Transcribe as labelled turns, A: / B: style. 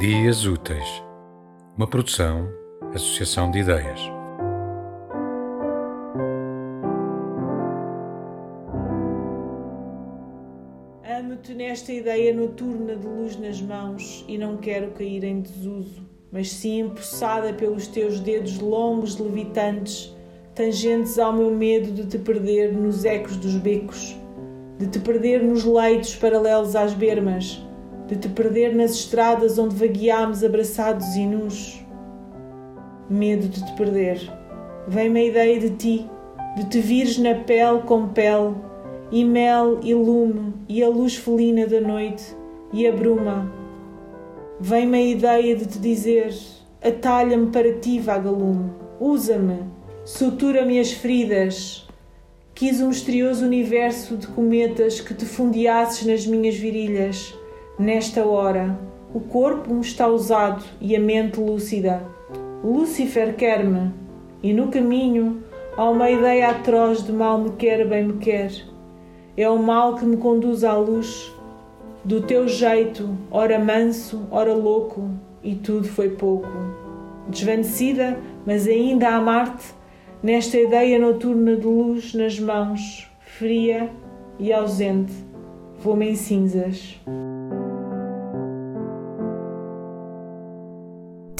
A: Dias Úteis, uma produção, associação de ideias.
B: Amo-te nesta ideia noturna de luz nas mãos e não quero cair em desuso, mas sim empossada pelos teus dedos longos levitantes, tangentes ao meu medo de te perder nos ecos dos becos, de te perder nos leitos paralelos às bermas de te perder nas estradas onde vagueámos abraçados e nus. Medo de te perder. Vem-me a ideia de ti, de te vires na pele com pele, e mel e lume, e a luz felina da noite, e a bruma. Vem-me a ideia de te dizer: atalha-me para ti, vagalume, usa-me, sutura-me as feridas. Quis um misterioso universo de cometas que te fundeasses nas minhas virilhas Nesta hora, o corpo está usado e a mente lúcida. Lúcifer quer-me, e no caminho há uma ideia atroz de mal me quer, bem me quer. É o mal que me conduz à luz, do teu jeito, ora manso, ora louco, e tudo foi pouco. Desvanecida, mas ainda a amar-te, nesta ideia noturna de luz nas mãos, fria e ausente, vou-me em cinzas.